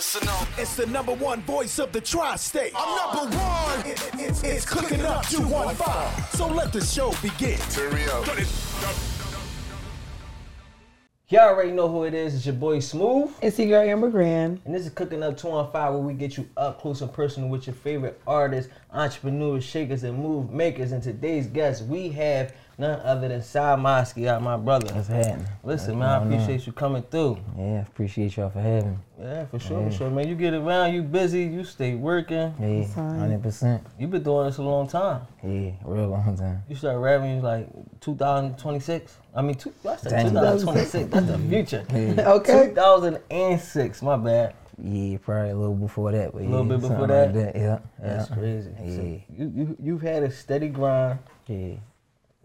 Listen up. It's the number one voice of the tri-state. I'm number one. It- it- it's, it's cooking up 215. So let the show begin. Turn. Y'all already know who it is. It's your boy Smooth. It's your girl Amber Grand. And this is Cooking Up 2 on 5 where we get you up close and personal with your favorite artists, entrepreneurs, shakers, and move makers. And today's guest, we have none other than Cy Mosky, out my brother. What's happening? Listen, What's man, I going on? appreciate you coming through. Yeah, appreciate y'all for having me. Yeah, for sure, for sure, man. You get around, you busy, you stay working. Yeah, hundred percent. you been doing this a long time. Yeah, real long time. You started rapping you like 2026. I mean, two, I said 2026. That's the future. Yeah, Okay. 2006, my bad. yeah, probably a little before that, but A little yeah, bit before that? Like that. Yeah, That's yeah. crazy. Yeah. So you, you, you've had a steady grind Yeah,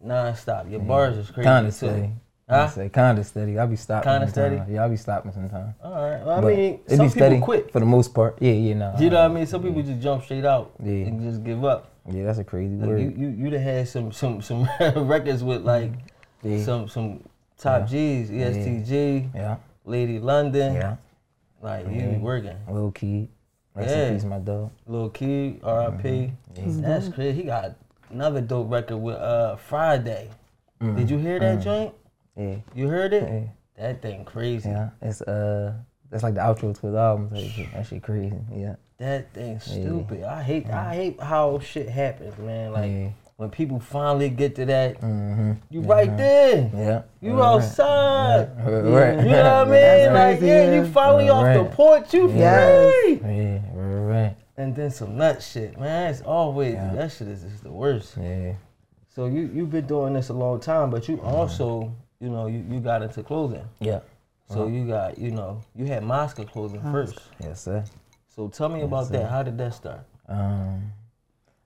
non-stop. Your bars is crazy kinda too. steady. Huh? Huh? Kinda steady. I be stopping. Kinda sometimes. steady? Yeah, I be stopping sometimes. All right. Well, I But mean, it some be people steady quit. for the most part. Yeah, yeah, no. You know what I mean? Some people just jump straight out Yeah. and just give up. Yeah, that's a crazy Like word. you, you, you'd have had some, some, some records with like yeah. some, some top G's, E ESTG, yeah, Lady London. yeah. Like you be Yeah. working. Little Key. Rest Yeah. in peace, my dog. Lil Key, R.I.P. Mm-hmm. That's crazy. He got another dope record with uh Friday. Mm-hmm. Did you hear that joint? Yeah, You heard it? yeah, That thing crazy. yeah. It's uh, that's like the outro to the album. That shit crazy. Yeah. That thing stupid. I hate I hate how shit happens, man. Like Yeah. when people finally get to that, Mm-hmm. you right there. Yeah. You outside. Right. You know what I mean? Like, yeah, yeah. you finally off the porch, you free. Yeah. And then some nut shit, man. It's always Yeah. that shit is just the worst. Yeah. So you you've been doing this a long time, but you also, you know, you, you got into clothing. Yeah. So you got, you know, you had Mosca clothing first. Yes, sir. So tell me about that. How did that start? Um,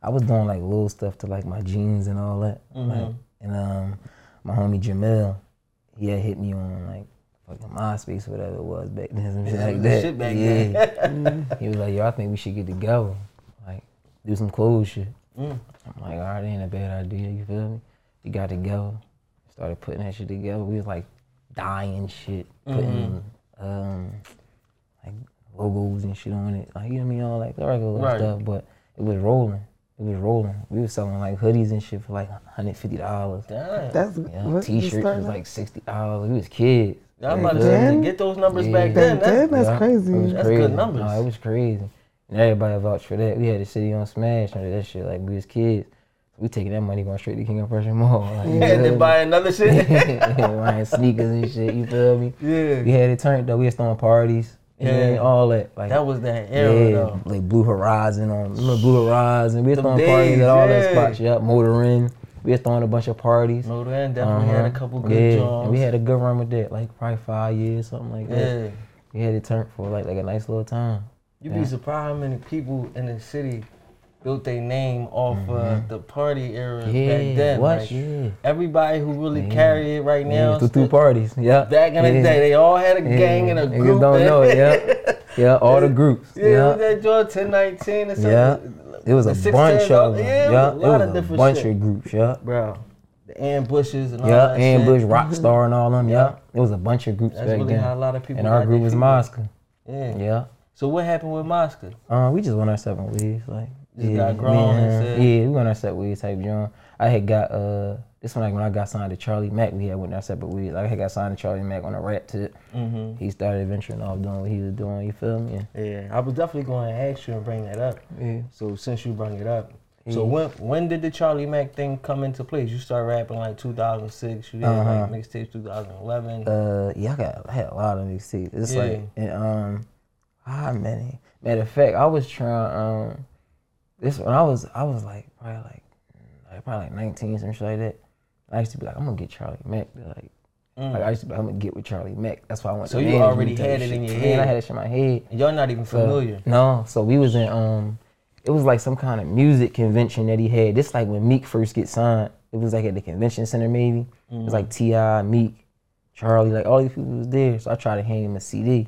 I was doing like little stuff to like my jeans and all that. Mm-hmm. Like, and um, my homie Jamel, he had hit me on like fucking MySpace, whatever it was back then, some shit like that. shit back yeah. then. he was like, "Yo, I think we should get together, like do some clothes shit." Mm. I'm like, "All right, ain't a bad idea." You feel me? We got together, started putting that shit together. We was like dyeing shit, putting Mm-hmm. um like logos and shit on it. Like you know what I mean, all like the regular Right. stuff. But it was rolling. It was rolling. We was selling like hoodies and shit for like hundred fifty dollars. Damn. That's Yeah, what you t-shirts was like sixty dollars. We was kids. I'm about to say to get those numbers Yeah. back then. That's, then, that's Yeah, crazy. That's crazy. good numbers. No, it was crazy. And everybody vouched for that. We had the city on Smash and that shit like we was kids. We taking that money going straight to King of Prussia Mall. Like, you and then buy another shit. Buying sneakers and shit. You feel me? yeah. We had it turned up. We was throwing parties. And all that. Like That was that era yeah, though. like Blue Horizon on remember Blue Horizon. We was Them throwing days, parties at all yeah. that spots. Yep, Motor Inn. We was throwing a bunch of parties. Inn definitely had a Uh-huh. couple good yeah, jobs. and we had a good run with that, like probably five years, something like that. yeah. We had it turned for like like a nice little time. You'd be surprised how many people in the city built their name off uh, the party era Mm-hmm. Yeah, back then. what? Like, yeah. Everybody who really Yeah. carry it right now. Yeah, through, parties. Yeah. back in the day, they all had a Yeah. gang and a Niggas group. don't know it. Yeah. Yeah. All the groups. Yeah, Yeah. that joint 1019 or something. Yeah. It was a bunch of them. Yeah, it was a lot of different bunch shit. of groups. Yeah. Bro, the ambushes and all Yeah. that Ambush, shit. Rockstar, and all them. Yeah. It was a bunch of groups That's back really then. how a lot of people and our group was Mosca. Yeah. Yeah. So what happened with Mosca? Uh, we just went our separate ways, like Just yeah, got grown and said- yeah, we went our separate ways type John. I had got uh this one like when I got signed to Charlie Mack, we had went our separate ways. Like I had got signed to Charlie Mack on a rap tip. Mm-hmm. He started venturing off doing what he was doing. You feel me? Yeah, I was definitely going to ask you and bring that up. Yeah. So since you bring it up, so when when did the Charlie Mack thing come into place? You started rapping like 2006. You did Uh-huh. like mixtapes 2011. Uh, yeah, I got I had a lot of mixtapes. It's Yeah. like and um, how many? Matter of fact, I was trying um, this when I was I was like probably like, like probably like 19 some shit like that. I used to be like, I'm gonna get Charlie Mack. Like, like I used to be, like, I'm gonna get with Charlie Mack. That's why I went. Mm. So to you already had it in your Man, head. I had it in my head. And you're not even So, familiar. No, so we was in um, it was like some kind of music convention that he had. This like when Meek first get signed. It was like at the convention center maybe. It was like Ti, Meek, Charlie, like all these people was there. So I tried to hand him a CD.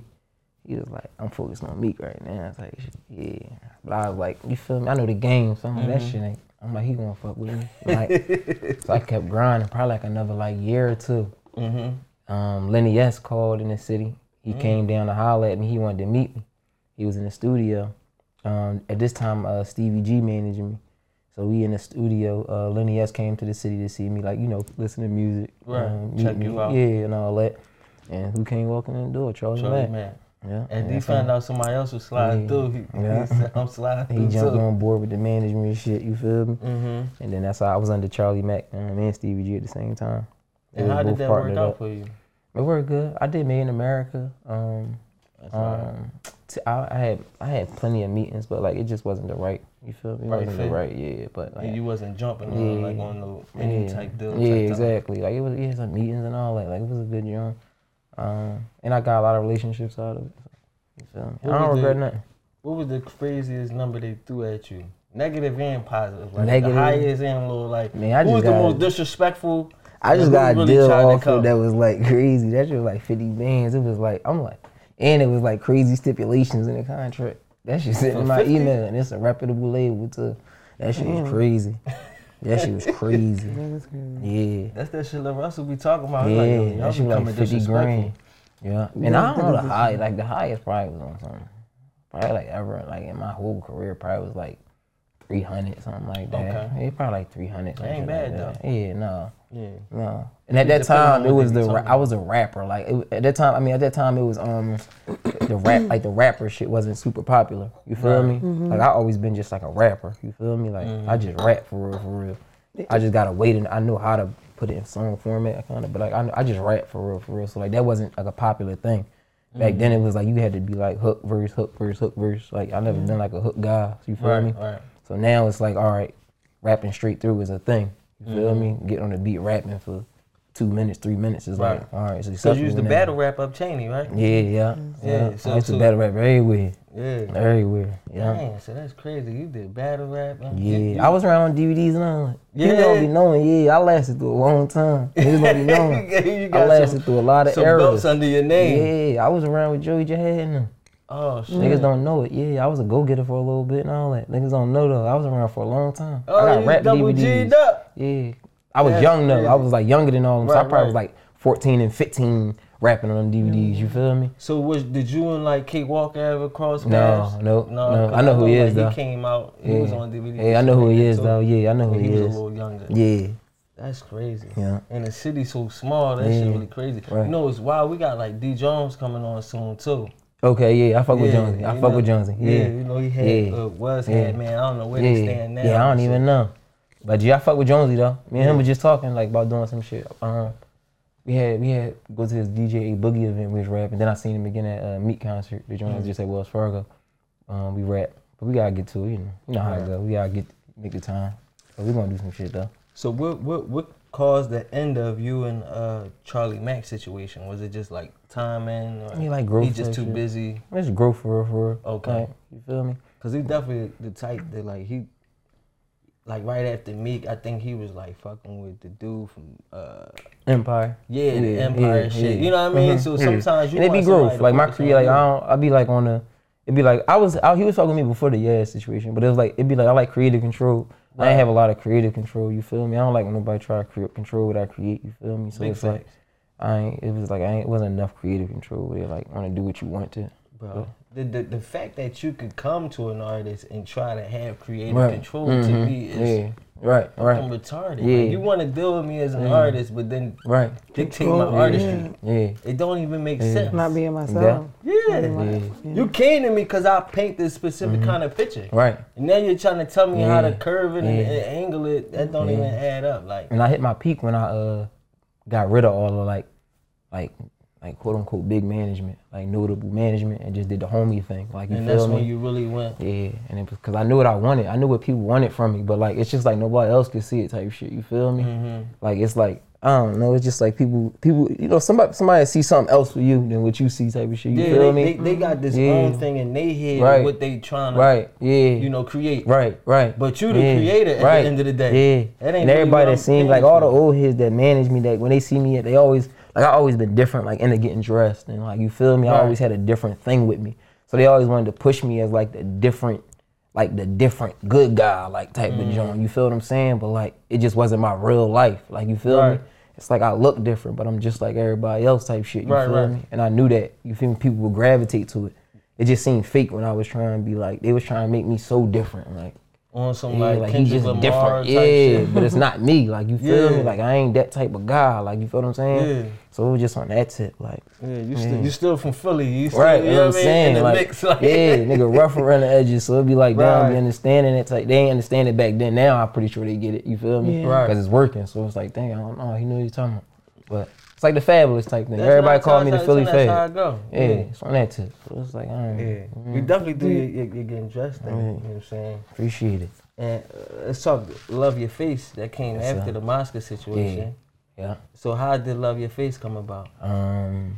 He was like, I'm focused on Meek right now. I was like, yeah. But I was like, you feel me? I know the game, so I'm like, that shit ain't. I'm like, he gonna fuck with me. Like, so I kept grinding, probably like another like year or 2 Mm-hmm. um, Lenny S called in the city. He came down to holler at me. He wanted to meet me. he was in the studio. Um, at this time, uh, Stevie G managing me. So we in the studio. Uh, Lenny S came to the city to see me, like you know, listen to music, Right. um, Check meet you out. yeah, and all that. And who came walking in the door? Charlie, Charlie Mack. Yeah. And he found out somebody else was sliding Yeah. through. He, Yeah. he said, I'm sliding He jumped too. on board with the management and shit. You feel me? Mm-hmm. And then that's how I was under Charlie Mack um, and Stevie G at the same time. And how did that work out up. for you? It worked good. I did Made in America. Um, That's all right. um, t- I, I had I had plenty of meetings, but like it just wasn't the right. You feel me? It Right wasn't fit. the right. Yeah, but like and you wasn't jumping on like Yeah. on the any yeah, type deal. yeah, type time. exactly. Like it was, yeah, some meetings and all that. Like it was a good job. Um, and I got a lot of relationships out of it. You feel me? What I don't was the- regret nothing. What was the craziest number they threw at you? Negative and positive. Like Negative. the highest and low. Like Man, I who was the most disrespectful? I just got a really deal off of that was like crazy. That shit was like 50 bands. It was like, I'm like, and it was like crazy stipulations in the contract. That shit sitting in my 50? email and it's a reputable label too. That shit was crazy. That shit was crazy. Yeah. That's that shit that Russell be talking about. Yeah, like, yo, y'all that shit becoming like 50 disrespectful. grand. Yeah. And I don't know the high, like the highest probably was on something. Probably like ever, like in my whole career, probably was like 300, something like that. Okay. Yeah, probably like 300. some Ain't bad, like that. Yeah, no. Yeah. No. And at It that time, it was the ra- I was a rapper. Like it, at that time, I mean, at that time, it was um the rap mm. like the rapper shit wasn't super popular. You feel Right. me? Mm-hmm. Like I always been just like a rapper. You feel me? Like I mm-hmm. just rap for real, for real. I just gotta wait and I know how to put it in song format, kind of. But like I, I just rap for real, for real. So like that wasn't like a popular thing. Back then, mm-hmm. it was like you had to be like hook verse, hook verse, hook verse. Like I never been like a hook guy. You feel Right, me? right. So now it's like, all right, rapping straight through is a thing. You feel Mm-hmm. me? Get on the beat rapping for two minutes, three minutes is like, all right. So Cause you used to battle rap up Cheyney, right? Yeah, yeah. Mm-hmm. Yeah, yeah. so- I used to so- battle rap everywhere. Yeah. Everywhere. Yeah. Dang, so that's crazy. You did battle rap. and Yeah, you- you- I was around on DVDs and all that. Yeah. People don't be knowing. Yeah, I lasted through a long time. You don't be knowing. You I got lasted some- through a lot of Some eras. belts under your name. Yeah, I was around with Joey Jahad and them. Oh shit. Niggas don't know it. Yeah, I was a go getter for a little bit and all that. Niggas don't know though. I was around for a long time. Oh, I got you rap double DVDs. G'd up. Yeah. I was That's young though. I was like younger than all of them. so I Right, probably was like 14 and 15 rapping on them DVDs. You feel me? So was did you and like Kate Walker ever cross paths? No, no, no, no. I know who he like, is, though. He came out. He Yeah. was on DVD. Yeah, I know who he is too. though. Yeah, I know who he he was a is. little younger. Yeah. That's crazy. Yeah. And the city so small, that shit really crazy. Right. You know, it's wild. We got like D Jones coming on soon too. Okay, yeah, I fuck with Yeah, Jonesy. I fuck know- with Jonesy. Yeah. you know he had Yeah. uh, was Yeah. had man. I don't know where they stand now. yeah, I don't even know. But yeah, I fuck with Jonesy though. Me and him was just talking like about doing some shit. Um, we had we had go to this DJ Boogie event. We was rapping. Then I seen him again at uh, Meek concert. The Mm. joint was just at Wells Fargo. Um, we rap, but we gotta get to it. You know, you know how it go. We gotta get make the time. But we gonna do some shit though. So what what what caused the end of you and uh, Charlie Mack situation? Was it just like timing? Or Yeah, like growth He just too shit. busy. It's growth for real, for real. Okay. Like, you feel me? Cause he definitely the type that like he, like right after Meek, I think he was like fucking with the dude from uh Empire. yeah, the Empire yeah, shit. yeah. You know what I mean? Mhm, So yeah. sometimes you and it be want growth. Like my career, like you. I don't, I be like on the. It'd be like I was, I, he was talking to me before the yeah situation, but it was like it'd be like I like creative control. I Right. ain't have a lot of creative control. You feel me? I don't like when nobody try to create control what I create. You feel me? So Big it's like. I ain't. It was like I ain't. It wasn't enough creative control. Where they like want to do what you want to. Bro, the, the the fact that you could come to an artist and try to have creative Right. control to Mhm. me is yeah. Right. fucking Right. retarded. Yeah. Like, you want to deal with me as an Yeah. artist, but then Right. dictate my Control, artistry. Yeah. It don't even make Yeah. sense. Not being myself. yeah. Yeah. You came to me because I paint this specific kind of picture. Right. And now you're trying to tell me how to curve it and, Yeah. and angle it. That don't Yeah. even add up. Like, And I hit my peak when I uh got rid of all of like like like quote unquote big management, like notable management, and just did the homie thing. Like you and feel that's me? when you really went. Yeah, and it because I knew what I wanted. I knew what people wanted from me, but like it's just like nobody else could see it type shit. You feel me? Mhm. Like it's like I don't know. It's just like people, people, you know, somebody, somebody see something else for you than what you see type of shit. You Yeah, feel they, me? they, they got this Yeah. own thing in their head Right. what they trying to, right? Yeah. you know, create. Right, right. But you the Yeah, creator at the right, end of the day. Yeah. That ain't and everybody that seems like all the old heads that manage me, that when they see me, they always like I always been different, like into getting dressed and like you feel me. I always had a different thing with me, so they always wanted to push me as like the different, like the different good guy, like type Mm. of John. You feel what I'm saying? But like it just wasn't my real life. Like you feel Right. me? It's like I look different, but I'm just like everybody else type shit. You Right, feel right. me? And I knew that. You feel me? People would gravitate to it. it just seemed fake when I was trying to be like they was trying to make me so different. Like On some yeah, like, like he Kendrick just Lamar different. type Yeah, shit. but it's not me. Like you feel Yeah. me? Like I ain't that type of guy. Like you feel what I'm saying? Yeah. So it was just on that tip. Like Yeah, you still you still from Philly. You still, right, you know know what I'm saying? the Like, mix, like yeah, nigga, rough around the edges. So it'd be like, damn, Right. be understanding it. Like they ain't understand it back then. Now I'm pretty sure they get it. You feel me? Yeah. Right. Because it's working. So it's like, dang, I don't know. He knew what he talking about. But it's like the fabulous type thing. That's Everybody called me the Philly that's how Fab. go. Yeah, it's on that tip. So it's like, all right, Yeah, you definitely do your, your, your getting dressed thing. You know what I'm saying? appreciate it. And uh, let's talk Love Your Face that came Yes, after sir. the Moscow situation. Yeah. So how did Love Your Face come about? Um,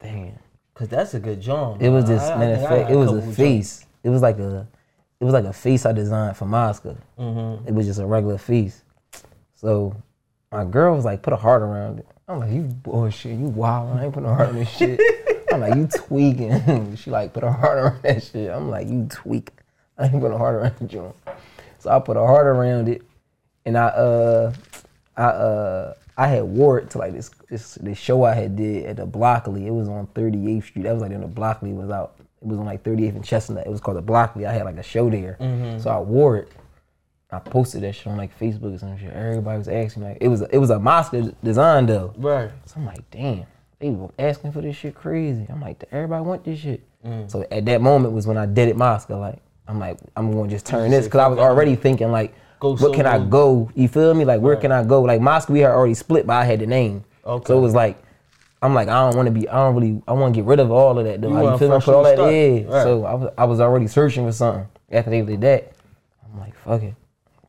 dang. Cause that's a good job. It was just I- I matter of think I fact, it was a face. It was like a, it was like a face I designed for Moscow. Mhm. It was just a regular face. So my girl was like, put a heart around it. I'm like, you bullshit, you wild. I ain't putting a heart on this shit. I'm like, you tweaking. she like, put a heart around that shit. I'm like, you tweak. I ain't putting a heart around the joint. So I put a heart around it, and I uh, I uh, I had wore it to like this this this show I had did at the Blockley. It was on 38th Street. That was like when the Blockley was out. It was on like 38th and Chestnut. It was called the Blockley. I had like a show there, so I wore it. I posted that shit on like Facebook or some shit. Everybody was asking like it was it was a Moscow design though. Right. So I'm like, damn, they were asking for this shit crazy. I'm like, everybody want this shit. Mm. So at that moment was when I did it Moscow. Like, I'm like, I'm gonna just turn this because I was already thinking like, Go what can I go? You feel me? Like, where can I go? Like Moscow, we had already split, but I had the name. Okay. So it was like, I'm like, I don't want to be. I don't really. I want to get rid of all of that. Though. You Like, you feel me? Put all that. Yeah. Right. So I was, I was already searching for something. After they did that, I'm like, fuck it.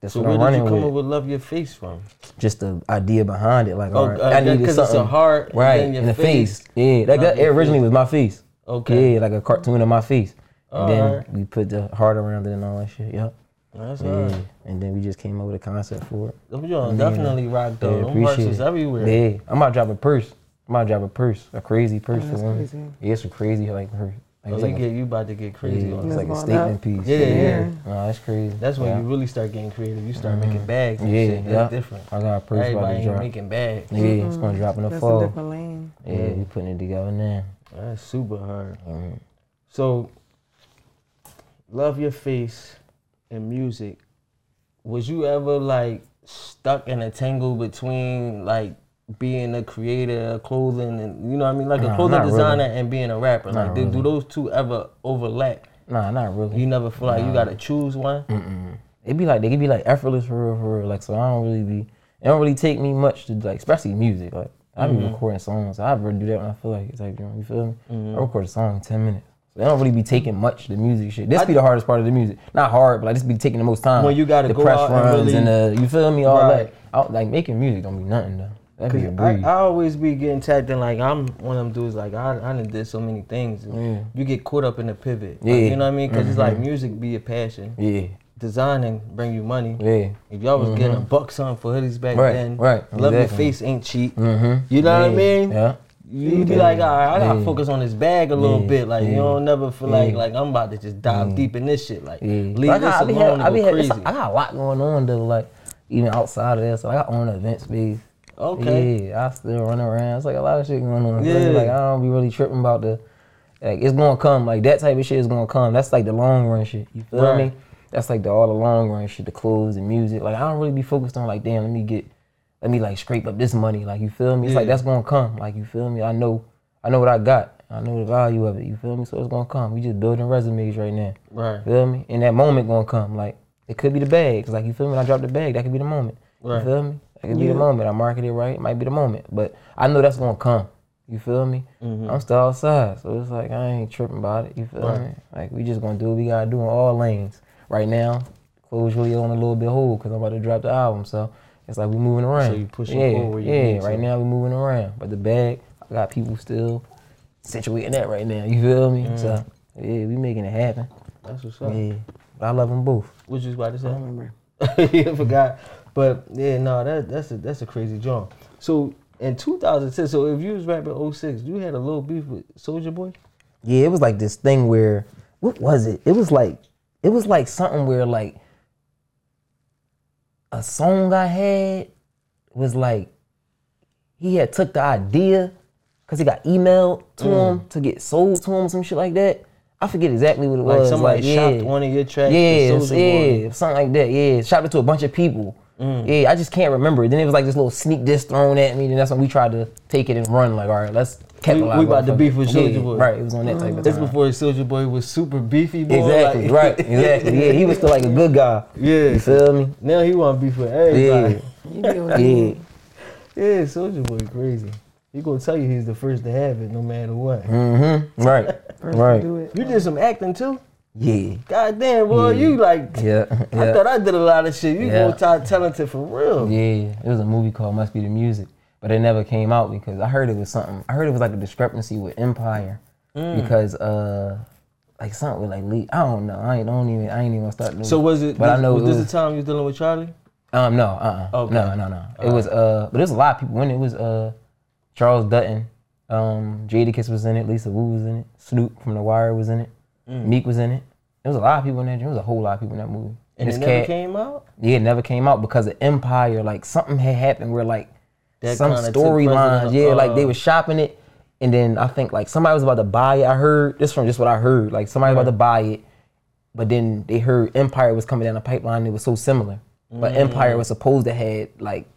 That's So what where I'm did running you come with. up with Love Your Face from? Just the idea behind it. Like, Oh, all right, uh, I that- needed 'cause it's a something. heart right then your in the face. face. Yeah, that, Love that your originally face. was my face. Okay. Yeah, like a cartoon of my face. And then Alright. we put the heart around it and all that shit. Yep. That's Yeah. alright. And then we just came up with a concept for it. Them joints definitely rock Yeah, though. Them appreciate verses it. everywhere. Yeah, I'm about to drop a purse. I'm about to drop a purse, a crazy purse that's for women. crazy. Yeah, it's a crazy like purse. Like, Oh, it's you like, get a, you about to get crazy yeah, on it's that. like a statement going piece. Yeah, yeah, yeah. Nah, that's crazy. That's when yeah. you really start getting creative. You start making bags and Yeah, shit. That's yeah. different. I got a purse about Everybody to ain't drop. making bags. Yeah, it's gonna drop in the That's a fall. different lane. Yeah, we putting it together now. That's super hard. Mhm. So, love your face and music. Was you ever like stuck in a tangle between like being a creator of clothing and you know what I mean, like a clothing not really. designer and being a rapper? Not Like, do, do those two ever overlap? Nah, not really. You never feel like you gotta choose one. Mm-mm. It be like they could be like effortless for real, for real. Like so, I don't really be. It don't really take me much to like, especially music. Like I be mm-hmm. recording songs. I really do that when I feel like it's like you, know, you feel me. I mm-hmm. record a song in ten minutes. So they don't really be taking much the music shit. This be the hardest part of the music. Not hard, but like this be taking the most time. When you gotta the go press out and runs really- and the you feel me all Right. that. I, like making music don't be nothing though. That be Cause I. I always be getting tagged in like I'm one of them dudes like I I done did so many things. Yeah. You get caught up in the pivot. Yeah. Mm-hmm. you know what I mean? Because it's like music be your passion. yeah, Designing bring you money. yeah. If y'all was getting a buck something for hoodies back Mm-hmm. Right, then, right, Love your face ain't cheap. Mm-hmm. You know what I mean? Yeah. You be like, all right, I gotta Yeah. focus on this bag a little Yeah, bit. Like you don't never feel like Yeah. like I'm about to just dive deep in this shit. Like Yeah. leave this got, I be alone having- I be crazy. I got a lot going on though. Like even outside of this, so I got own an event space. Okay. Yeah, I still run around. It's like a lot of shit going on. Yeah. Yeah. Like I don't be really tripping about the. Like it's gonna come. Like that type of shit is gonna come. That's like the long run shit. You feel Right. me? That's like the all the long run shit. The clothes, and music. Like I don't really be focused on like damn. Let me get. Let me like scrape up this money. Like you feel me? It's like that's gonna come. Like you feel me? I know. I know what I got. I know the value of it. You feel me? So it's gonna come. We just building resumes right now. Right. Feel me? And that moment gonna come. Like it could be the bag. 'Cause, like you feel me? When I drop the bag, that could be the moment. Right. You feel me? That could be the moment. I market it right. It might be the moment. But I know that's gonna come. You feel me? Mm-hmm. I'm still outside, so it's like I ain't tripping about it. You feel Right. me? Like we just gonna do what we gotta do in all lanes. Right now, clothes really on a little bit hold because I'm about to drop the album. So it's like we moving around. So you pushing yeah, forward where you yeah. Right to. now we moving around. But the bag, I got people still situating that right now. You feel me? So mm. yeah, we making it happen. That's what's up. Yeah, but I love them both. What you was about to say? I remember. yeah, I forgot. But yeah, no, that that's a that's a crazy joint. So in 2010, so if you was rapping 06, you had a little beef with Soulja Boy. Yeah, it was like this thing where what was it? It was like it was like something where like a song I had was like he had took the idea because he got emailed to mm. him to get sold to him some shit like that. I forget exactly what it Like was. somebody like, shopped yeah. one of your tracks. Yeah, Boy. yeah, something like that. Yeah, shopped it to a bunch of people. Yeah, I just can't remember. it. Then it was like this little sneak diss thrown at me. Then that's when we tried to take it and run. Like, all right, let's capitalize. we about to off beef it. with Yeah, Boy. Right, it was on that type of That's time. before Soulja Boy was super beefy, boy. Exactly, like- right, exactly. Yeah, he was still like a good guy. Yeah. You feel me? Now he want to beef with Yeah, everybody. yeah. Yeah, Soulja Boy crazy. He gonna tell you he's the first to have it, no matter what. Mm-hmm. Right, First right. to do it. You did some acting too. Yeah, God damn, boy, Yeah. you like. yeah, I thought I did a lot of shit. You Yeah. multi talented for real. Yeah, it was a movie called Must Be the Music, but it never came out because I heard it was something. I heard it was like a discrepancy with Empire Mm. because uh, like something with like Lee. I don't know. I ain't don't even. I ain't even gonna start. doing- So was it? But was, I know was it this the time you was dealing with Charlie? Um, no, uh, uh Okay. no, no, no. It was uh, but there's a lot of people in it. It was uh, Charles Dutton, um, Jadakiss was in it, Lisa Wu was in it, Snoop from The Wire was in it, Mm. Meek was in it. There was a lot of people in that. There was a whole lot of people in that movie. And this it never cat- came out. Yeah, it never came out because of Empire. Like something had happened where like That some storylines. Yeah, like they were shopping it, and then I think like somebody was about to buy it. I heard this from just what I heard. Like somebody was about to buy it, but then they heard Empire was coming down the pipeline. and It was so similar, but Mm. Empire was supposed to had like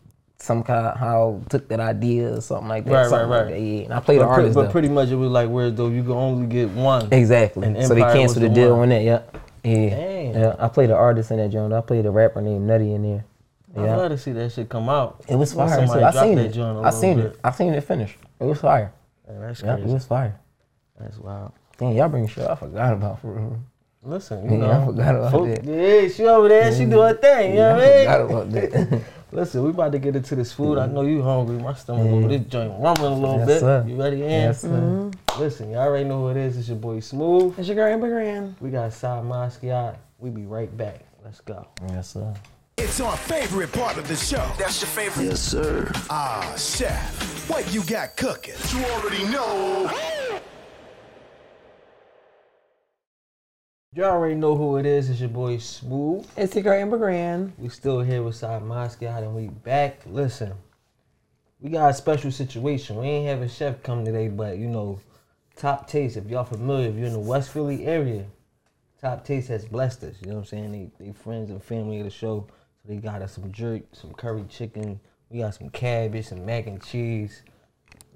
some kind of how took that idea or something like that. Right, right, like right. that, yeah, and I played the But, pre- artist but though. pretty much it was like where though you could only get one. Exactly. And so they Empire canceled was the the deal on that. Yeah. Yeah. Damn. Yeah. I played an artist in that joint. I played a rapper named Nutty in there. Yeah. I'd Yeah. love to see that shit come out. It was fire. somebody. I seen that it. I seen bit. it. I seen it finish. It was fire. Man, that's Yeah, crazy. it was fire. That's wild. Damn, y'all bring shit I forgot about for real. Listen, you Yeah, know, I forgot about folk- that. Yeah, she over there, she do her thing. You know I what I mean? I forgot about that. Listen, we about to get into this food. I mm-hmm. know you hungry. My stomach Yeah. Mm-hmm. over this joint rumbling a little Yes, bit. sir. You ready, Ann? yes, sir. Mm-hmm. Listen, y'all already know who it is. It's your boy Smooth. It's your girl Amber Grand. We got Side Moscow. We be right back. Let's go. Yes, sir. It's our favorite part of the show. That's your favorite. Yes, sir. Ah, chef, what you got cooking? You already know. You already know who it is. It's your boy Smooth. It's your girl Amber Grand. We still here with Side Moscow and we back. Listen, we got a special situation. We ain't have a chef come today, but you know, Top Taste, if y'all familiar, if you're in the West Philly area, Top Taste has blessed us. You know what I'm saying? They, they friends and family of the show. So they got us some jerk, some curry chicken. We got some cabbage, some mac and cheese,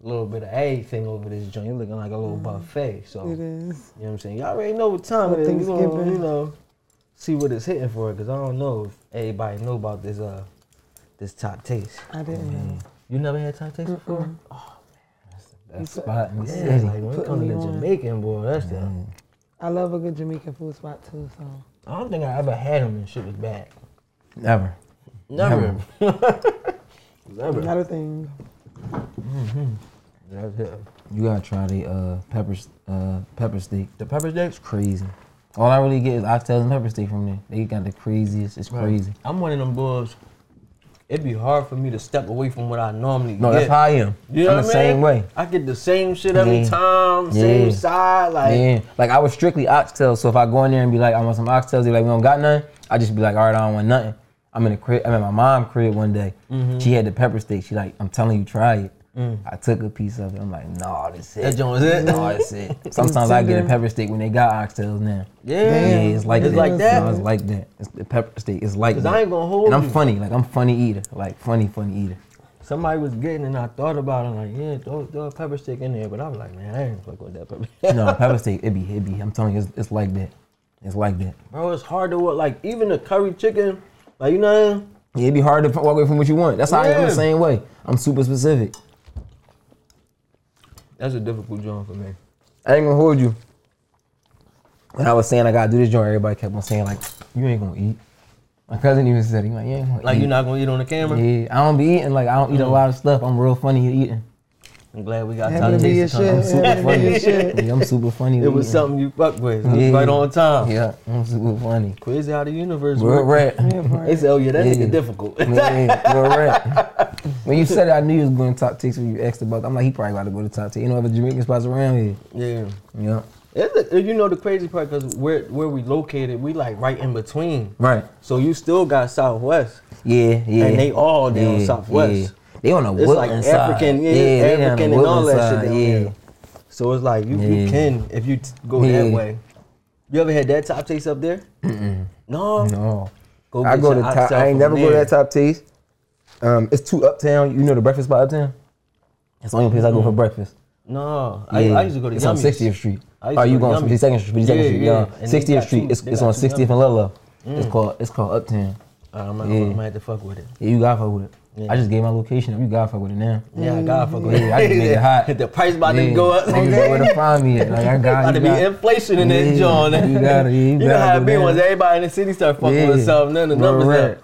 little bit of everything over this joint. You're looking like a little mm-hmm. buffet. So It is. you know what I'm saying? Y'all already know what time it is. We gonna, you know, see what it's hitting for because I don't know if everybody know about this uh this top taste. I didn't know. You never had top taste before? Oh, that spot in the Yeah, city. like when it Put comes to on. Jamaican boy, that's the mm-hmm. I love a good Jamaican food spot too. So I don't think I ever had them and shit was bad. Never. Never. Never. another thing. That's it. You gotta try the uh, pepper uh, pepper steak. The pepper steaks? It's crazy. All I really get is oxtails and pepper steak from there. They got the craziest. It's crazy. I'm one of them boys. It'd be hard for me to step away from what I normally No, get. No, that's how I am. You know I'm what the I same mean? way. I get the same shit every Yeah. time, same Yeah. side, like Yeah, like I was strictly oxtails. So if I go in there and be like, I want some oxtails, they're like, we don't got none. I just be like, all right, I don't want nothing. I'm in the crib. I'm at my mom's crib one day. Mm-hmm. She had the pepper steak. She like, I'm telling you, try it. Mm. I took a piece of it. I'm like, no, this it. That joint was it? No, that's it. Sometimes I get a pepper steak when they got oxtails now. Yeah. Yeah, it's like It's that. like that? No, it's like that. It's the pepper steak. It's like 'Cause that. I ain't gonna hold And I'm you. funny. Like I'm funny eater. Like funny, funny eater. Somebody was getting and I thought about it, like, yeah, throw, throw a pepper stick in there. But I was like, man, I ain't fuck with that pepper. No, pepper steak. It be, it be. I'm telling you, it's, it's like that. It's like that. Bro, it's hard to what, like, even the curry chicken, like, you know what I mean? Yeah, it'd be hard to walk away from what you want. That's how I am the same way. I'm super specific. That's a difficult joint for me. I ain't gonna hold you. When I was saying I gotta do this joint, everybody kept on saying like, "You ain't gonna eat." My cousin even said, "He like, you ain't gonna Like, eat." you're not gonna eat on the camera? Yeah, I don't be eating. Like I don't eat a mm. lot of stuff. I'm real funny at eating. I'm glad we got Happy time to be your to come. super Happy to be funny. shit. Yeah, I'm super funny. It was eating. something you fuck with. Yeah. right on time. Yeah, I'm super funny. Crazy how the universe Real works. rat. They say, oh, yeah, that Yeah. nigga difficult. Yeah, real rat. When you said it, I knew you was going to top six when you asked about. I'm like, he probably got to go to top ten. You know, other Jamaican spots around here. yeah. Yeah. A- you know the crazy part, because where, where we located, we like right in between. Right. So you still got Southwest. Yeah, yeah. And they all down Southwest. Yeah. They on the It's like Woodland side. African, yeah, they African and all that shit side, down yeah. there. So it's like you, you can if you t- go Yeah. that way. You ever had that top taste up there? No. No. Go I go to top. I ain't never go to that top taste. Um, it's two uptown. You know the breakfast spot uptown. It's the only place I go for breakfast. No, I, Yeah. I used to go to It's on 60th Street. Used Oh, to you go to going Yummy's. 52nd Street? 52nd Yeah, Street. yeah. Yeah. 60th Street. two- It's, they on two 60th and Ludlow. It's Mm. called it's called Uptown. I'm, I'm, Yeah. I'm gonna have to fuck with it. Yeah, you gotta fuck with it. Yeah. I just gave my location up. You gotta fuck with it now. Yeah, I gotta fuck with Yeah, I just made it hot. the price about Yeah. to go up. Niggas know where to find me at. Like I got about to be got- inflation in that Yeah, joint. you gotta- you You know how it be once everybody in the city start fucking with something, then the numbers up.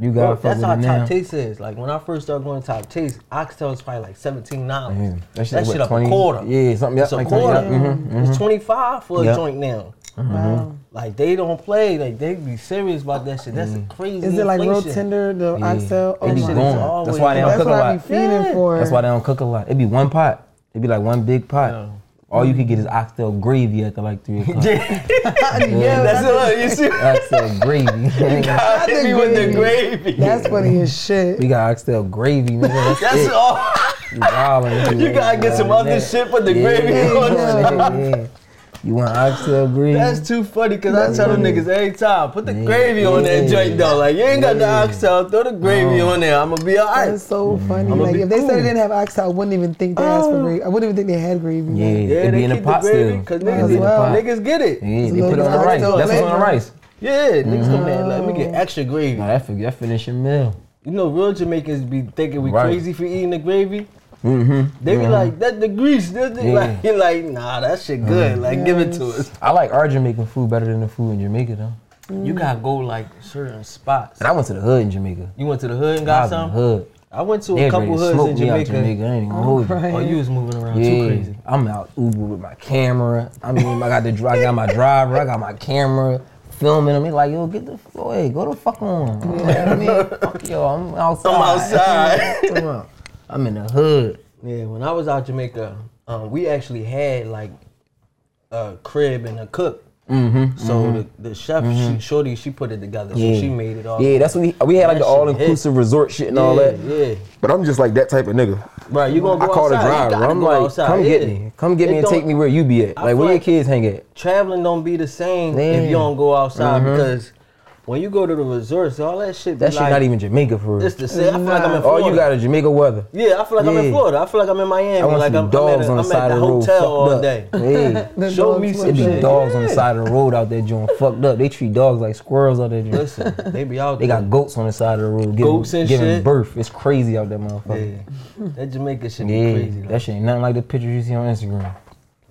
You Bro, got fuck that's with how it now. top taste is. Like when I first started going to top taste, oxtail was probably like seventeen dollars. Yeah. That shit, That shit, what, up a quarter. Yeah, something It's yeah, a like 20, quarter. yeah, mhm, It's mm-hmm. twenty five for a joint now. Mm-hmm. Wow. Like they don't play. Like they be serious about that shit. That's a mm. crazy. Is it like real inflation. tender, the Yeah. oxtail? Oh It be my going. That's why they don't That's cook a what I be lot. feeding Yeah. for. That's why they don't cook a lot. It'd be one pot. It'd be like one big pot. Yeah. All you could get is oxtail gravy after like three o'clock. yeah, That's that's, it. You see, oxtail gravy. God hit me with the gravy. that's funny as shit. we got oxtail gravy, nigga. That's, That's it. all. You, You gotta get some other shit, put the Yeah, gravy yeah, on. yeah, yeah. You want oxtail gravy? That's too funny because I tell them niggas every time, put the Yeah. gravy on that joint though. Like you ain't got the Yeah. oxtail, throw the gravy Oh. on there. I'm gonna be alright. That's so mm. funny. I'ma Like be if they said cool. they didn't have oxtail, I wouldn't even think they asked for Oh. gravy. I wouldn't even think they had gravy. yeah. Yeah, it they be in the keep pot the gravy still. because Might niggas, as get- well. niggas get it. Yeah, they put it on the rice. oxtail That's what's on the rice. Yeah, niggas come there. Let me get mm-hmm. extra gravy. Nah, that, that finish your meal. You know, real Jamaicans be thinking we Right. crazy for eating the gravy. Mm-hmm. They be like, that the grease. That the, Yeah. like, you're like, nah, that shit good. Like, give it to us. I like our Jamaican food better than the food in Jamaica though. You gotta go like certain spots. And I went to the hood in Jamaica. You went to the hood and I got was in the some. hood. I went to They a was couple hoods smoke in me out Jamaica. Jamaica. I ain't even gonna hold you. Oh, you was moving around too crazy. I'm out Uber with my camera. I mean, I got the dri- I got my driver. I got my camera filming them. He like, yo, get the fuck, hey, go the fuck on. You know what I mean, fuck yo, I'm outside. I'm outside. Come on. I'm in the hood. Yeah, when I was out Jamaica, um, we actually had like a crib and a cook. Mm-hmm, so the, the chef, she, Shorty, she put it together. So she made it all. Yeah, that's what we we had like That the all inclusive resort shit and yeah, all that. Yeah, But I'm just like that type of nigga. right. You gonna I call the outside. You driver. I'm like, outside, come get me. Come get It me and take me where you be at. I Like feel where your kids hang at. Traveling don't be the same Yeah. if you don't go outside because when you go to the resorts, all that shit. Be That shit like, not even Jamaica for real. It's the same. I feel like I'm in All Florida. you got is Jamaica weather. Yeah, I feel like I'm in Florida. I feel like I'm in Miami. I want like some I'm, dogs I'm on the I'm side of the the road hotel fucked all up. day. Yeah. Show me look some It be shit. dogs on the side of the road out there doing fucked up. They treat dogs like squirrels out there. Doing. Listen, they be out There. They got goats on the side of the road giving, Goats and giving shit. birth. It's crazy out there, motherfucker. Yeah, that Jamaica shit be crazy. though. that shit ain't nothing like the pictures you see on Instagram.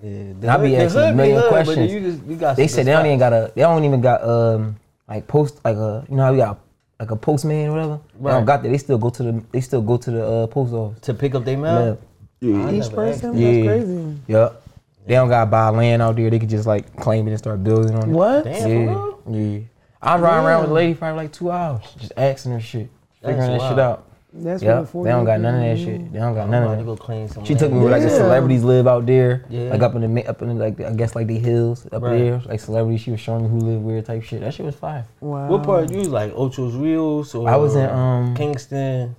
Yeah, I be the asking a hood be million hood, but questions. You, just, you got They some said they don't even got a. They don't even got um like post like a you know how we got like a postman or whatever. They Right. don't got that. They still go to the. They still go to the uh, post office. to pick up their mail. Yeah. I Each person? Yeah. That's crazy. Yep. They don't gotta buy land out there. They could just like claim it and start building on it. What? Damn, Yeah. for real? Yeah. I was riding around with a lady for like two hours, just asking her shit, figuring that shit out. That's Yep. what the They don't got none of that shit. They don't got none about of to that. go clean some. She took me where like the celebrities live out there, Yeah. like up in the up in the, like the, I guess like the hills up Right. there, like celebrities. She was showing me who live where type shit. That shit was fire. Wow. What part you was like Ocho's Rios or I was in, um, Kingston?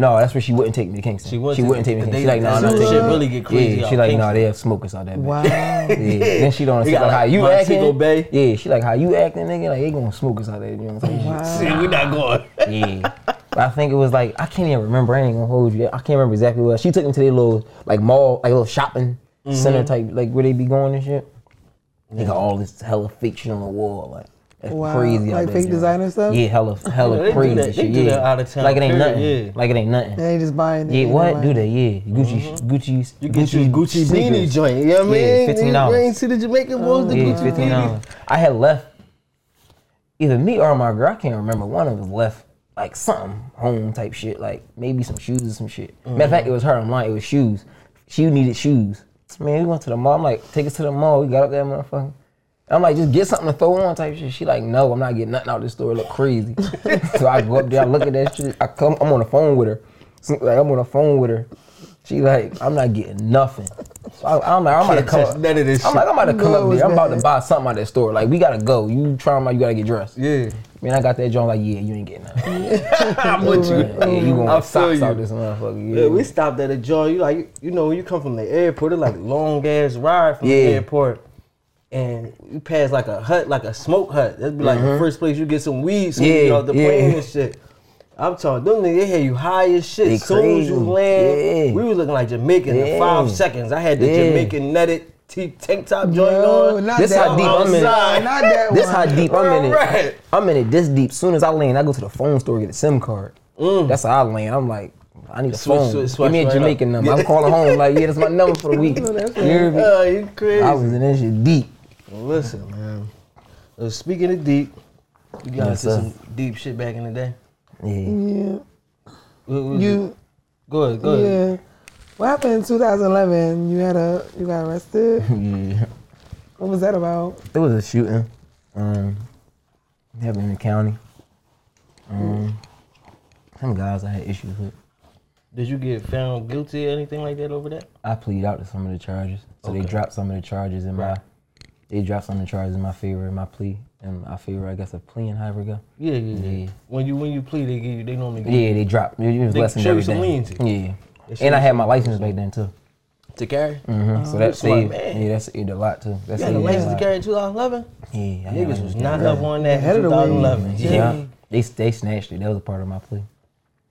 No, that's where she wouldn't take me to Kingston. She wouldn't She take wouldn't take me. to Kingston. She they- like, no, that no, shit no. really get crazy Yeah, she like, no, Kingston. they have smokers out there. Wow. Yeah. Then she don't see got like how you Montego acting. Bay. Yeah, she like how you acting, nigga. Like they gonna smoke us out there. You know what I'm saying? Wow. See, we not going. Yeah. But I think it was like I can't even remember. I ain't gonna hold you. I can't remember exactly what. She took me to their little like mall, like little shopping Mm-hmm. center type, like where they be going and shit. They got all this hella fake shit on the wall, like that's Wow. crazy. Like fake designer stuff? Yeah, hella, hella Yeah, they do crazy that- they shit. do yeah, that out of town, Like it ain't period, nothing. yeah. Like it ain't nothing. They just buying. Yeah, what? Do they? Yeah, Gucci, uh-huh. Gucci's. You get you a Gucci beanie sneakers. joint. You know what I mean? Yeah, $15. You ain't see the Jamaican boys, the Yeah, Gucci fifteen dollars. I had left. Either me or my girl, I can't remember. One of us left like something home type shit, like maybe some shoes or some shit. Matter of fact, it was her. I'm lying. It was shoes. She needed shoes. Man, we went to the mall. I'm like, take us to the mall. We got up there, motherfucker. I'm like, just get something to throw on type shit. She like, no, I'm not getting nothing out of this store. It look crazy. so I go up there, I look at that shit. I come, I'm on the phone with her. So, like I'm on the phone with her. She like, I'm not getting nothing. So I, I'm like, I'm about to Can't come. none of this I'm like, I'm about to come know it up there. I'm about to buy something out of that store. Like, we gotta go. You trying out, you gotta get dressed. Yeah. Man, I got that joint. Like, yeah, you ain't getting nothing. I'm with you. Yeah, you gonna I have feel socks you. out this motherfucker. Yeah, Yeah, we stopped at a joint. You like, you know, when you come from the airport, it's like long ass ride from Yeah. the airport. And you pass like a hut, like a smoke hut. That'd be like the first place you get some weed, so you Mm-hmm. Yeah, get off the yeah. plane and shit. I'm talking, them niggas, they had you high as shit. As soon as you land, Yeah. we was looking like Jamaican in five seconds. I had the Yeah. Jamaican netted t- tank top joint on. This how deep. I'm in it. Not that This how deep I'm in it. I'm in it this deep. Soon as I land, I go to the phone store get a SIM card. That's how I land. I'm like, I need a Mm. Switch- phone. switch- Give me a switch right Jamaican number. I'm calling home. Like, yeah, that's my number for the week. You hear me? Oh, you crazy. I was in this shit deep. Listen, man. Uh, speaking of deep, you got Yes, into some deep shit back in the day. Yeah. Yeah. What was it? You. Go ahead, go ahead. Yeah. What happened in 2011? You had a. You got arrested. yeah. What was that about? It was a shooting. Um, happened in the county. Um, some guys I had issues with. Did you get found guilty or anything like that over that? I plead out to some of the charges. So they dropped some of the charges in Right. my. They dropped some of the charges in my favor, in my plea, and my favor. I guess of pleading, however it go. Yeah, yeah, yeah. Yeah. When you when you plea, they give you they normally give Yeah, they drop. It was They less than show you some everything. leniency. Yeah, They and I had my license back then too. to carry. hmm so that smart saved. man. Yeah, that saved a lot too. That You had a license a to carry in 2011. Yeah, I Niggas license was to not carry. up on that Ahead in of the 2011. Yeah. Yeah. They they snatched it. That was a part of my plea.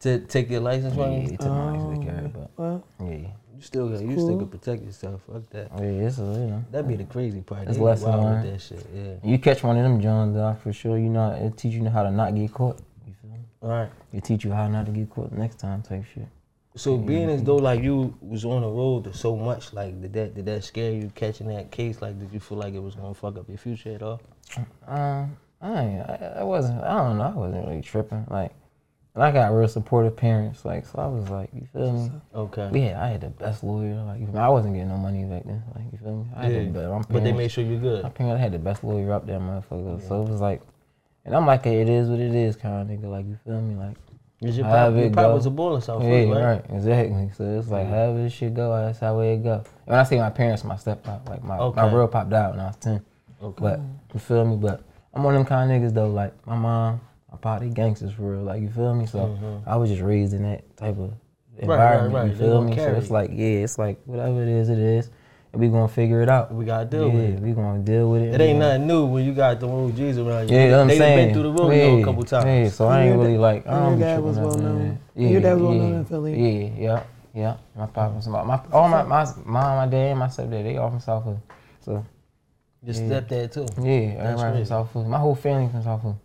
To take your license from Yeah, you, they took my license to carry, but Well, yeah, you still got you still Cool. can protect yourself. Fuck that. yeah, it's a, you know. That'd be the crazy part. That's They lesson wild with learned. that shit. Yeah. You catch one of them Johns, though, for sure. You know, it teach you how to not get caught. You feel me? All right. It teach you how not to get caught next time, type shit. So being as though like you was on the road to so much, like did that did that scare you catching that case? Like did you feel like it was gonna fuck up your future at all? Um, I, I, I wasn't. I don't know. I wasn't really tripping. Like, and I got real supportive parents. Like, so I was like, you feel me? Okay. Yeah, I had the best lawyer. Like, you feel me? I wasn't getting no money back then. Like, you feel me? I had Yeah. the best. My But they parents- made sure you're good. My parents had the best lawyer up there, motherfucker. So it was like, and I'm like, hey, it is what it is, kind of nigga. Like, you feel me? Like, Cause your However pop, your it pop was a bull in South yeah, right? right, exactly. So it's like, however this shit go, that's how it go. And when I say my parents, my step pop, like my, my real pop died when I was ten. Okay. But you feel me? But I'm one of them kind of niggas though. Like my mom, my pop, they gangsters for real. Like you feel me? So I was just raised in that type of Mm-hmm. right, environment. right. You feel gonna me? So it's like yeah, it's like whatever it is, it is, and we gonna figure it out. We gotta deal yeah, with it. we gonna deal with it. It ain't nothing new when you got the OGs around you. Yeah, they, that's I'm they done saying. been through the rodeo yeah, a couple times. Yeah, so I ain't really da- like. I and don't your dad was well known. that. Your dad was well yeah, known in Philly. Yeah, yeah, yeah. My pop was my, my all my my mom, my dad, and my stepdad. They all from South Philly. So Your Yeah. stepdad too. yeah, That's everybody from. South Philly. My whole family from South Philly.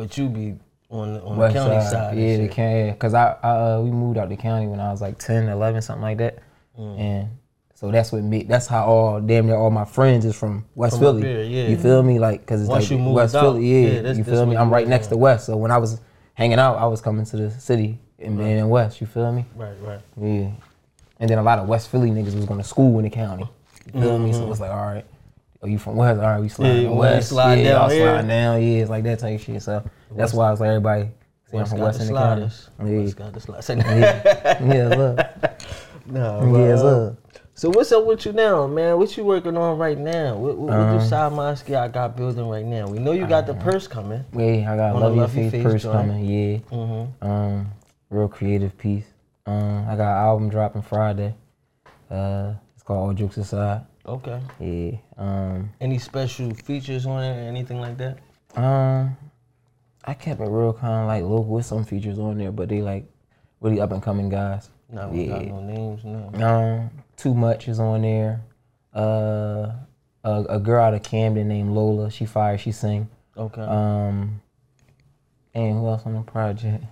But you be on the, on West the county side. Yeah, and the county. Cause I, I uh, we moved out the county when I was like 10, 11, something like that, Mm. and so that's what me. That's how all damn near all my friends is from West From Philly. here, yeah. You feel me? Like, cause it's Once like West out, Philly. Yeah, yeah, that's- you feel me? I'm right next to West. So when I was hanging out, I was coming to the city and being in West. You feel me? Right, right. Yeah. And then a lot of West Philly niggas was going to school in the county. You feel me? So it's like, all right, oh, you from West? All right, we sliding. Yeah, yeah, West. slide yeah, down sliding down. Yeah, it's like that type shit. So that's why it's like everybody say I'm West from West in the county. Yeah. West got the sliders. yeah, yeah, look. no, Yeah, but, uh, look. So what's up with you now, man? What you working on right now? What, what, what Um, you side my I got building right now? We know you got the purse coming. Yeah, I got Love Love Your Face first joint. coming. Yeah. Mm-hmm. Um, real creative piece. Um, I got an album dropping Friday. Uh, it's called All Jokes Aside. Okay. Yeah. Um, Any special features on it? Anything like that? Um, I kept it real kind of like local with some features on there, but they like really up and coming guys. No, we got no names. No. Um, Too Much is on there. Uh, a, a girl out of Camden named Lola. She fire. She sing. Okay. Um, and who else on the project?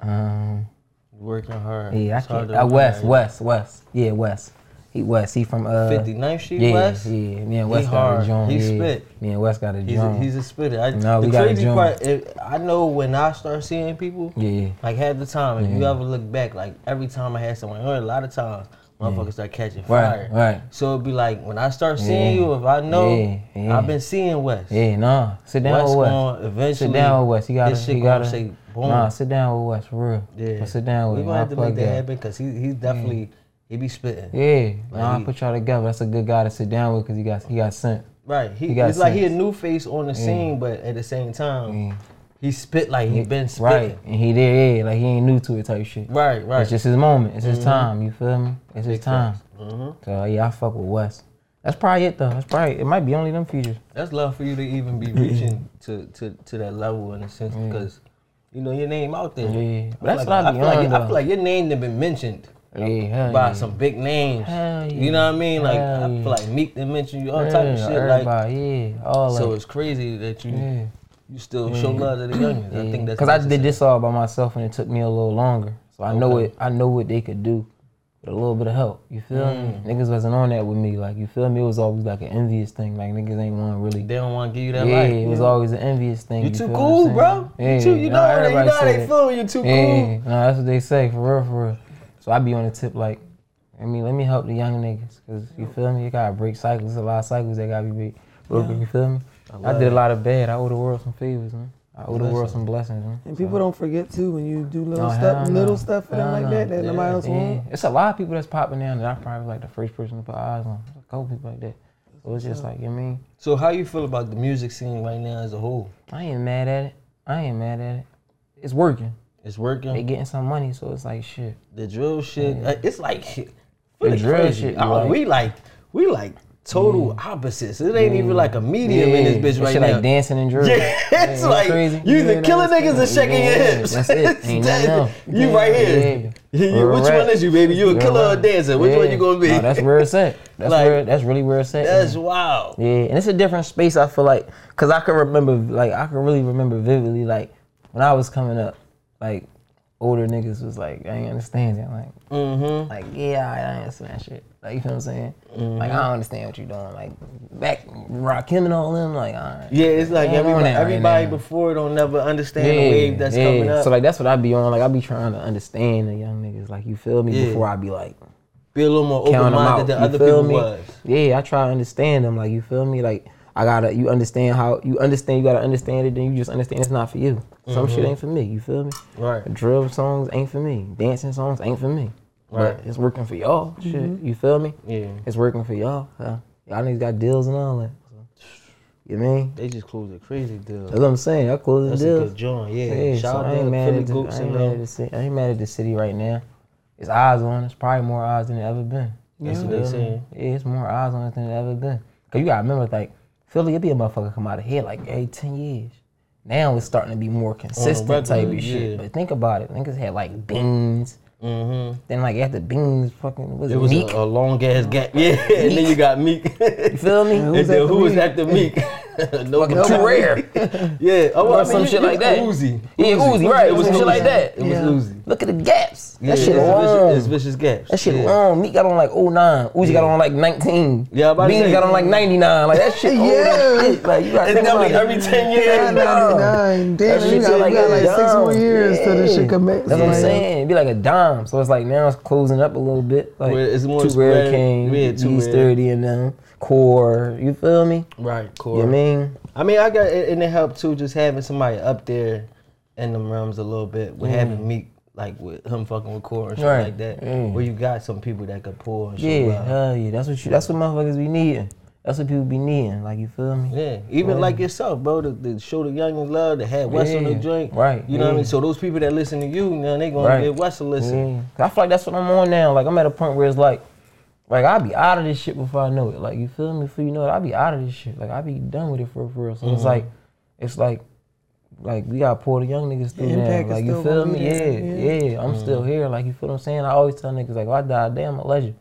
Um, Working hard. yeah, I It's can't. Uh, West. West, West. Yeah, West. He West. He from uh. 59th Street yeah, West. Yeah, me and He West got hard. a joint. He yeah. spit. Me and West got a He's a, joint. he's a spitter. I, No, the we got a crazy joint. part, if, I know when I start seeing people, yeah. like half the time, if you ever look back, like every time I had someone, a lot of times, motherfuckers start catching fire. Right, right. So it'd be like when I start seeing Yeah. you, if I know, Yeah, yeah. I've been seeing West. Yeah, nah. Sit down West with West. going eventually. Sit down with West. You gotta, this shit you gotta. say boom. Nah, sit down with West for real. yeah. But sit down with We gonna have to make that that. happen because he, he's definitely he be spitting. Yeah, nah, I put y'all together. That's a good guy to sit down with because he got he got sent. Right. He, He got it's like he a new face on the scene, but at the same time, Yeah. he spit like he been spitting. Right, and he did, yeah, like he ain't new to it type shit. Right, right. It's just his moment. It's his time. You feel me? It's his time. Mhm. So yeah, I fuck with West. That's probably it though. That's probably it. Might be only them features. That's love for you to even be reaching to, to, to that level in a sense because you know your name out there. Yeah. I That's feel what I like, be feel like, I feel like your name done been mentioned Yeah, by yeah. some big names. Hell You know what I mean? Like I feel like Meek done mentioned you all type of Yeah, shit. Like everybody, yeah, all so that. it's crazy that you Yeah. you still show love to the youngins. I think that's because I did this all by myself and it took me a little longer. So I know it. I know what they could do with a little bit of help. You feel me? Mm. Niggas wasn't on that with me. Like you feel me? It was always like an envious thing. Like niggas ain't want to really. They don't want to give you that Yeah, life. it was always an envious thing. You too cool, bro. saying? You, too, you know, that- you know how they that. feel you too Yeah, cool. no, that's what they say for real, for real. So I be on the tip like, I mean, let me help the young niggas, cause you feel me? You gotta break cycles. There's a lot of cycles that gotta be break- broken. You feel me? I, love did a lot of bad. I owe the world some favors, man. I owe the world some blessings, man. And people don't forget too when you do little No, stuff, no. little stuff for them Hell like no. that that nobody else Yeah, want. it's a lot of people that's popping down that I probably like the first person to put eyes on. A couple people like that. So it's just like, you know what I mean? So how you feel about the music scene right now as a whole? I ain't mad at it. I ain't mad at it. It's working. It's working. They getting some money, so it's like shit. The drill shit. uh, It's like The really drill crazy. shit, like- we like we like total opposites. It ain't even like a medium in this bitch that right shit now. like dancing and drill. Yeah, it's Yeah, like crazy. you either Yeah, killing niggas or shaking your hips. that's it. Ain't else. You right here. Yeah. You- which one is you, baby? You a killer or a dancer? Which one Yeah. you gonna be? No, that's where it's at. That's Like, where. That's really where it's at. That's wild. Yeah, and it's a different space. I feel like, cause I can remember, like, I can really remember vividly, like, when I was coming up, like, older niggas was like, I ain't understand it. Like, Mm-hmm. like, yeah, I, I understand that shit. Like, you feel what I'm saying? Like, I don't understand what you're doing. Like, back Rakim and all them, like, all right. Yeah, it's like everybody, right everybody now. before don't never understand the wave that's coming up. So like that's what I be on. Like I be trying to understand the young niggas. Like you feel me Yeah. before I be like be a little more open minded than You other feel people me? was. Yeah, I try to understand them. Like you feel me? Like I gotta you understand how you understand. You gotta understand it. Then you just understand it's not for you. Some Mm-hmm. shit ain't for me. You feel me? Right. Drill songs ain't for me. Dancing songs ain't for me. Right. But it's working for y'all. Shit, you feel me? Yeah. It's working for y'all. So, y'all niggas got deals and all that. So, you mean? They just closed a crazy deal. That's what I'm saying. I close the That's a deals. good joint. Yeah. Yeah, Shout so out I ain't to mad Philly at the, I ain't and mad at them. the city. I ain't mad at the city right now. It's eyes on. It's probably more eyes than it ever been. That's what they saying. Yeah, it's more eyes on it than it ever been. Cause you gotta remember, like Philly, it be a motherfucker come out of here like every ten years. Now it's starting to be more consistent type regular, of shit. But think about it, niggas had like beans. Mm-hmm. Then like after beans, fucking was It it was Meek? a, a long ass gap. Yeah, and then you got Meek. you feel me? Who's then after who was after Meek? no, Fucking no. too rare. Yeah, oh, Or I mean, some you- shit you- like that. Uzi. Yeah, Uzi, right? It was some shit like that. It was Yeah. Uzi. Look at the gaps. Yeah, that shit it's, long. vicious, it's vicious gaps. That shit yeah. long. Meek got on like 09. Uzi got on like 19. Yeah, I'm about Beans got on like 99. Like that shit. Yeah. shit. Like you got And then like every 10 years. Yeah. 99. Damn, That you shit got, like you got a like six more years till this shit come back. That's what I'm saying. It'd be like a dime. So it's like now it's closing up a little bit. Like Where it's more Two spread. Rare King, Yeah, Two Rare. 30 and them. Kur. You feel me? Right, Kur. You know I mean? I mean, I got and it helped too, just having somebody up there in them realms a little bit with having Meek, like with him fucking with Kur and shit Mm. Right. like that, Mm. where you got some people that could pull and Yeah, hell yeah. That's what you. That's what motherfuckers be needing. That's what people be needing. Like you feel me? Yeah, even like yourself, bro, to, to show the youngins love, to have West on the Yeah, joint. right, You know what I mean? So those people that listen to you, now they gonna Right. give West a listen. Yeah. I feel like that's what I'm on now. Like I'm at a point where it's like, like I'll be out of this shit before I know it. Like you feel me? Before you know it, I'll be out of this shit. Like I'll be done with it for for real. So Mm-hmm. it's like, it's like, like we gotta pull the young niggas through The now. Like you feel me? be Yeah, yeah. I'm still Mm-hmm. here. Like you feel what I'm saying? I always tell niggas like, if I die, damn, a legend.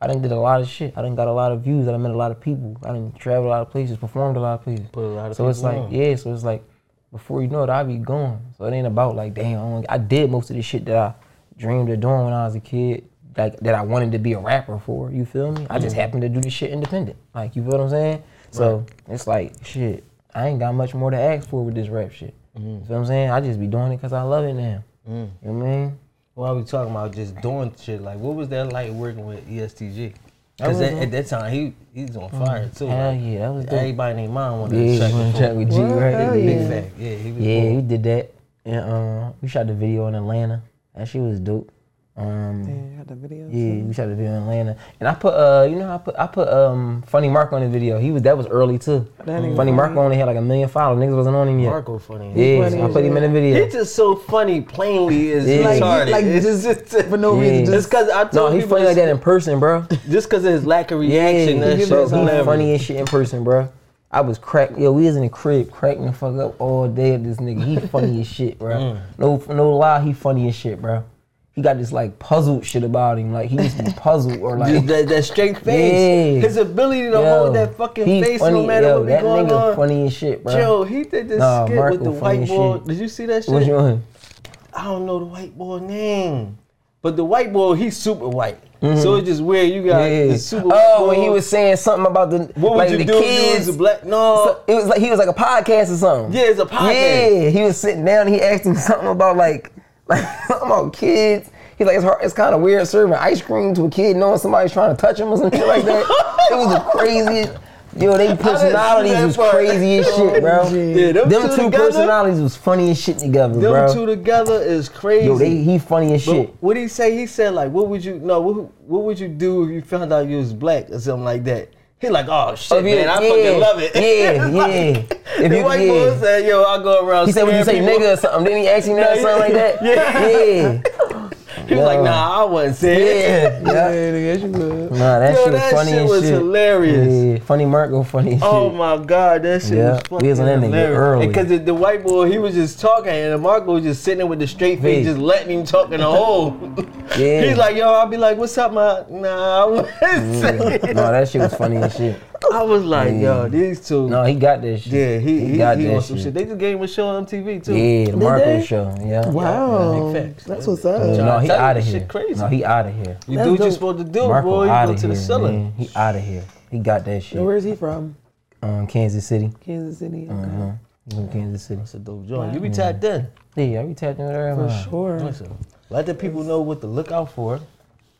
I done did a lot of shit. I done got a lot of views. I done met a lot of people. I done traveled a lot of places, performed a lot of places. Put a lot of So it's like, on. yeah, so it's like, before you know it, I'll be gone. So it ain't about like, damn, I, I did most of the shit that I dreamed of doing when I was a kid, like that I wanted to be a rapper for. You feel me? I just happened to do this shit independent. Like, you feel what I'm saying? So it's like, shit, I ain't got much more to ask for with this rap shit. Mm-hmm. You feel what I'm saying? I just be doing it because I love it now. Mm. You know what I mean? While we talking about just doing shit, like what was that like working with ESTG? Because at, at that time he he's on fire too. Hell yeah, that was dope. Everybody named mine wanted Yeah, to check check with G, What? right? Hell yeah. Big Yeah. fact. Yeah, he was Yeah, born. we did that. And um, we shot the video in Atlanta. That shit was dope. Um, Yeah, got the video. yeah, we shot the video in Atlanta, and I put uh, you know, I put I put um, Funny Marco on the video. He was that was early too. That nigga Funny Marco funny. only had like a million followers. Niggas wasn't on him yet. Marco funny. Yeah, funny I as put him in the video. He's just so funny. Plainly is Yeah. Like, retarded. like it's just, just for no Yeah. reason. just Just because I told No, he's funny like that in person, bro. Just because of his lack of Yeah, reaction, that he shit is funny as shit in person, bro. I was crack. Yo, we was in the crib cracking the fuck up all day at this nigga. He funny as shit, bro. Mm. No, no lie, he funny as shit, bro. He got this like puzzled shit about him. Like he used to be puzzled or like. That, that straight face. Yeah. His ability to Yo, hold that fucking face funny, no matter yo, what be going on. funny as shit, bro. Joe, he did this Nah, skit Marco with the white boy. Did you see that shit? What's your I don't know the white boy name. But the white boy, he's super white. Mm-hmm. So it's just weird. You got Yeah. the super white Oh, when he was saying something about the What would like you the do if you kids. was a black? No. So it was like he was like a podcast or something. Yeah, it's a podcast. Yeah, he was sitting down. and He asked him something about like, like something about kids. He's like, it's hard, it's kind of weird serving ice cream to a kid knowing somebody's trying to touch him or some shit like that. it was the craziest. Yo, they personalities that was part. crazy as shit, bro. Oh, yeah, them, Them two, two together, personalities was funny as shit together, Them bro. two together is crazy. Yo, they he funny as But shit. what did he say? He said like, what would you no? What, what would you do if you found out you was black or something like that? He like, oh shit, Oh, yeah, man, I yeah, fucking love it. yeah, like- yeah. If the you- white yeah. boy said, yo, I go around. He said, "Would you say people." nigga or something?" Then he asked him that or something like that. Yeah, He was like, nah, I wasn't saying it. yeah, yeah, yeah. nigga, you good. Nah, that Yo, shit was that funny shit as was shit. hilarious. Yeah, funny Marco, funny Oh shit. my god, that shit Yeah, was fucking we was on that nigga hilarious. early. Because the, the white boy, he was just talking, and Marco was just sitting there with the straight face, just letting him talk in the hole. Yeah. He's like, yo, I'll be like, what's up, man? Nah, I wasn't saying no, that shit was funny as shit. I was like, Yeah. yo, these two. No, he got that shit. yeah, he, he, got he that on some shit. shit. They just gave him a show on MTV, too. Yeah, the Marco they? show. Yeah. Wow, big facts. that's what's up. Trying no, to he out of here. shit crazy. No, he out of here. You That's do what you're supposed to do, Marco boy. You out go of to here, the ceiling. man. He out of here. He got that shit. Where's he from? Um, Kansas City. Kansas City. Okay. Uh-huh. From Kansas City. That's a dope joint. You be tapped in. Yeah, I be tapping with For everybody. sure. Listen, let the people know what to look out for.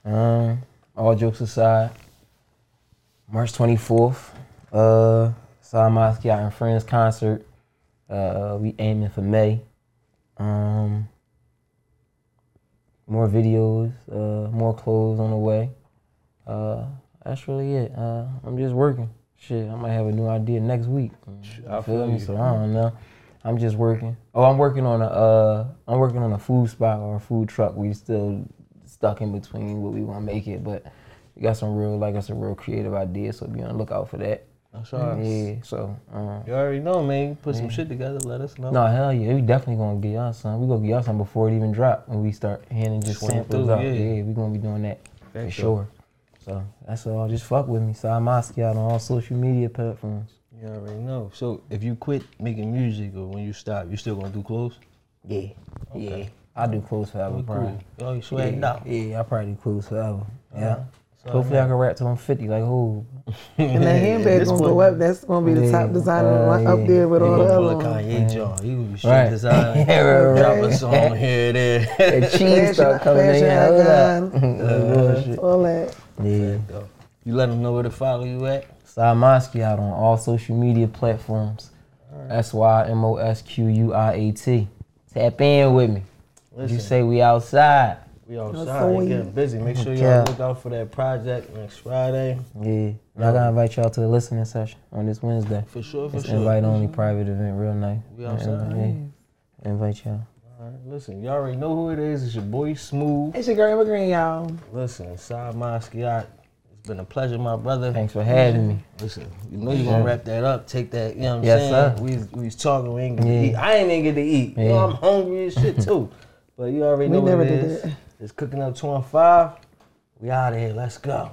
Um, all jokes aside, March 24th, uh, Sy Mosquiat and Friends concert. Uh, we aiming for May. Um, more videos, uh, more clothes on the way. Uh, that's really it. Uh, I'm just working. Shit, I might have a new idea next week. I feel me? you. So I don't know. I'm just working. Oh, I'm working on a. Uh, I'm working on a food spot or a food truck. We still stuck in between what we want to make it, but got some real, like, some real creative ideas. So be on the lookout for that. That's right. Yeah. So. Um, You already know, man. Put some shit together. Let us know. no, hell yeah. We definitely gonna get y'all some. We gonna get y'all some before it even drop when we start handing just samples out. yeah. Yeah. we gonna be doing that for Okay, sure. So that's all. Just fuck with me. Sy Mosquiat on all social media platforms. You already know. So if you quit making music or when you stop, you still gonna do clothes? Yeah. Yeah. I do clothes forever, bro. Oh, you sweating yeah, out. Yeah, I probably do clothes forever. Yeah. So, Hopefully I can rap till I'm 50 like who. And that handbag This gonna go up. That's gonna be the Yeah. top designer Uh, li- up there with You all the other pull a ones. Kanye John. You gonna be straight Right. design. Yeah, right, Drop a song here, there. That cheese start coming in. Hold up. icon, Like bullshit. all that. Yeah. You let them know where to follow you at. Sy Mosquiat on all social media platforms. S Y M O S Q U I A T. Tap in with me. Listen, You say we outside. We outside so and getting busy. Make sure y'all Yeah. look out for that project next Friday. Yeah. And I gotta invite y'all to the listening session on this Wednesday. For sure, for It's sure. invite only private event, real nice. We outside. Yeah. Invite y'all. All right, listen, y'all already know who it is. It's your boy Smooth. It's your girl Emma Green, y'all. Listen, Sy Mosquiat. It's been a pleasure, my brother. Thanks for having me. Listen, you know you're gonna wrap that up. Take that, you know what I'm Yes, saying? sir. We was, we was talking, we ain't get Yeah. to eat. I ain't even get to eat. You know, I'm hungry as shit too. But you already We know never what it did is. that. It's cooking up 25. We out of here. Let's go.